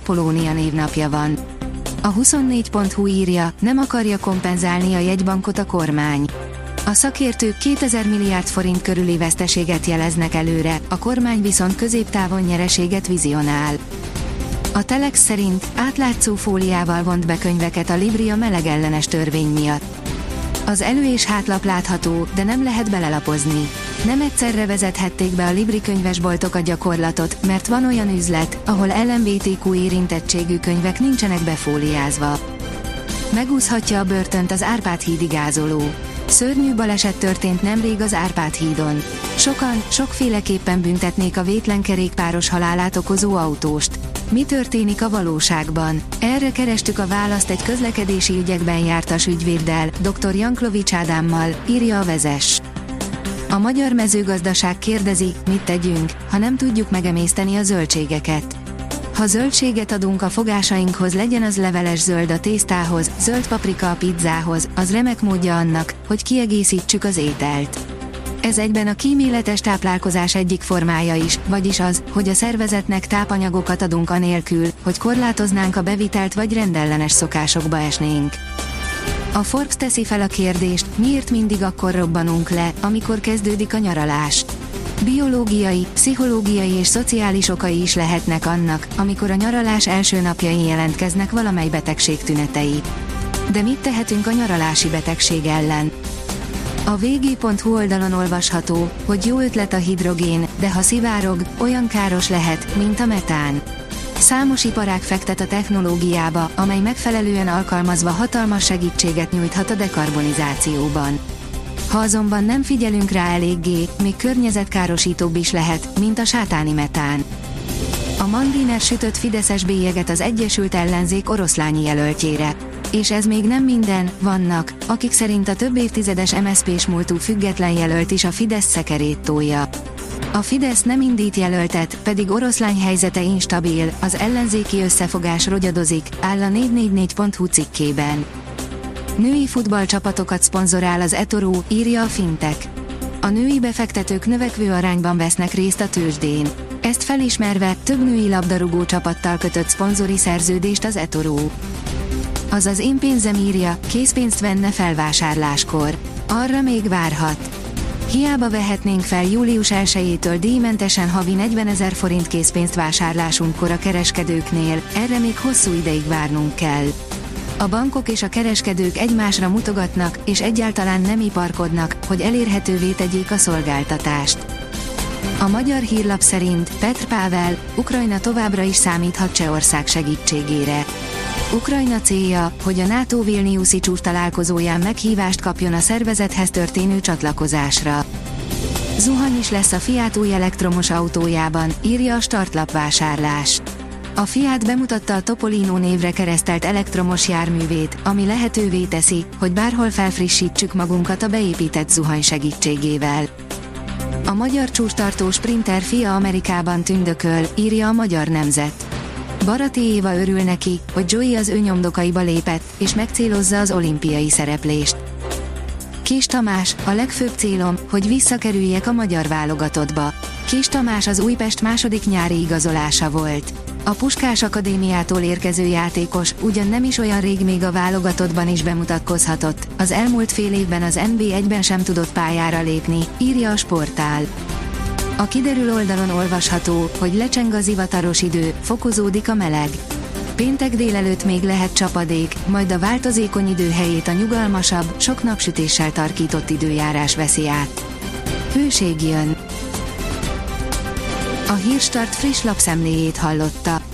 Apollónia névnapja van. A 24.hu írja, nem akarja kompenzálni a jegybankot a kormány. A szakértők 2000 milliárd forint körüli veszteséget jeleznek előre, a kormány viszont középtávon nyereséget vizionál. A Telex szerint átlátszó fóliával vont be könyveket a Libria melegellenes törvény miatt. Az elő- és hátlap látható, de nem lehet belelapozni. Nem egyszerre vezethették be a Libri könyvesboltok a gyakorlatot, mert van olyan üzlet, ahol LMBTQ érintettségű könyvek nincsenek befóliázva. Megúszhatja a börtönt az Árpád hídi gázoló. Szörnyű baleset történt nemrég az Árpád hídon. Sokan, sokféleképpen büntetnék a vétlen kerékpáros halálát okozó autóst. Mi történik a valóságban? Erre kerestük a választ egy közlekedési ügyekben jártas ügyvéddel, dr. Janklovics Ádámmal, írja a vezes. A magyar mezőgazdaság kérdezi, mit tegyünk, ha nem tudjuk megemészteni a zöldségeket. Ha zöldséget adunk a fogásainkhoz, legyen az leveles zöld a tésztához, zöld paprika a pizzához, az remek módja annak, hogy kiegészítsük az ételt. Ez egyben a kíméletes táplálkozás egyik formája is, vagyis az, hogy a szervezetnek tápanyagokat adunk anélkül, hogy korlátoznánk a bevitelt vagy rendellenes szokásokba esnénk. A Forbes teszi fel a kérdést, miért mindig akkor robbanunk le, amikor kezdődik a nyaralás. Biológiai, pszichológiai és szociális okai is lehetnek annak, amikor a nyaralás első napjain jelentkeznek valamely betegség tünetei. De mit tehetünk a nyaralási betegség ellen? A vg.hu oldalon olvasható, hogy jó ötlet a hidrogén, de ha szivárog, olyan káros lehet, mint a metán. Számos iparág fektet a technológiába, amely megfelelően alkalmazva hatalmas segítséget nyújthat a dekarbonizációban. Ha azonban nem figyelünk rá eléggé, még környezetkárosítóbb is lehet, mint a sátáni metán. A Mandiner sütött Fideszes bélyeget az Egyesült Ellenzék oroszlányi jelöltjére. És ez még nem minden, vannak, akik szerint a több évtizedes MSZP-s múltú független jelölt is a Fidesz szekerét tolja. A Fidesz nem indít jelöltet, pedig oroszlány helyzete instabil, az ellenzéki összefogás rogyadozik, áll a 444.hu cikkében. Női futballcsapatokat szponzorál az Etoró, írja a Fintek. A női befektetők növekvő arányban vesznek részt a tőzsdén. Ezt felismerve több női labdarúgó csapattal kötött szponzori szerződést az Etoró. Az az én pénzem írja, készpénzt venne felvásárláskor. Arra még várhat. Hiába vehetnénk fel július 1-től díjmentesen havi 40 ezer forint készpénzt vásárlásunkkor a kereskedőknél, erre még hosszú ideig várnunk kell. A bankok és a kereskedők egymásra mutogatnak, és egyáltalán nem iparkodnak, hogy elérhetővé tegyék a szolgáltatást. A magyar hírlap szerint Petr Pável, Ukrajna továbbra is számíthat Csehország segítségére. Ukrajna célja, hogy a NATO Vilniuszi csúcs találkozóján meghívást kapjon a szervezethez történő csatlakozásra. Zuhany is lesz a Fiat új elektromos autójában, írja a startlap vásárlás. A Fiat bemutatta a Topolino névre keresztelt elektromos járművét, ami lehetővé teszi, hogy bárhol felfrissítsük magunkat a beépített zuhany segítségével. A magyar csúcstartó sprinter fia Amerikában tündököl, írja a magyar nemzet. Barati Éva örül neki, hogy Joey az ő nyomdokaiba lépett, és megcélozza az olimpiai szereplést. Kis Tamás, a legfőbb célom, hogy visszakerüljek a magyar válogatottba. Kis Tamás az Újpest második nyári igazolása volt. A Puskás Akadémiától érkező játékos ugyan nem is olyan rég még a válogatottban is bemutatkozhatott, az elmúlt fél évben az NB1-ben sem tudott pályára lépni, írja a sportál. A kiderül oldalon olvasható, hogy lecseng az ivataros idő, fokozódik a meleg. Péntek délelőtt még lehet csapadék, majd a változékony idő helyét a nyugalmasabb, sok napsütéssel tarkított időjárás veszi át. Hőség jön. A Hírstart friss lapszemléjét hallotta.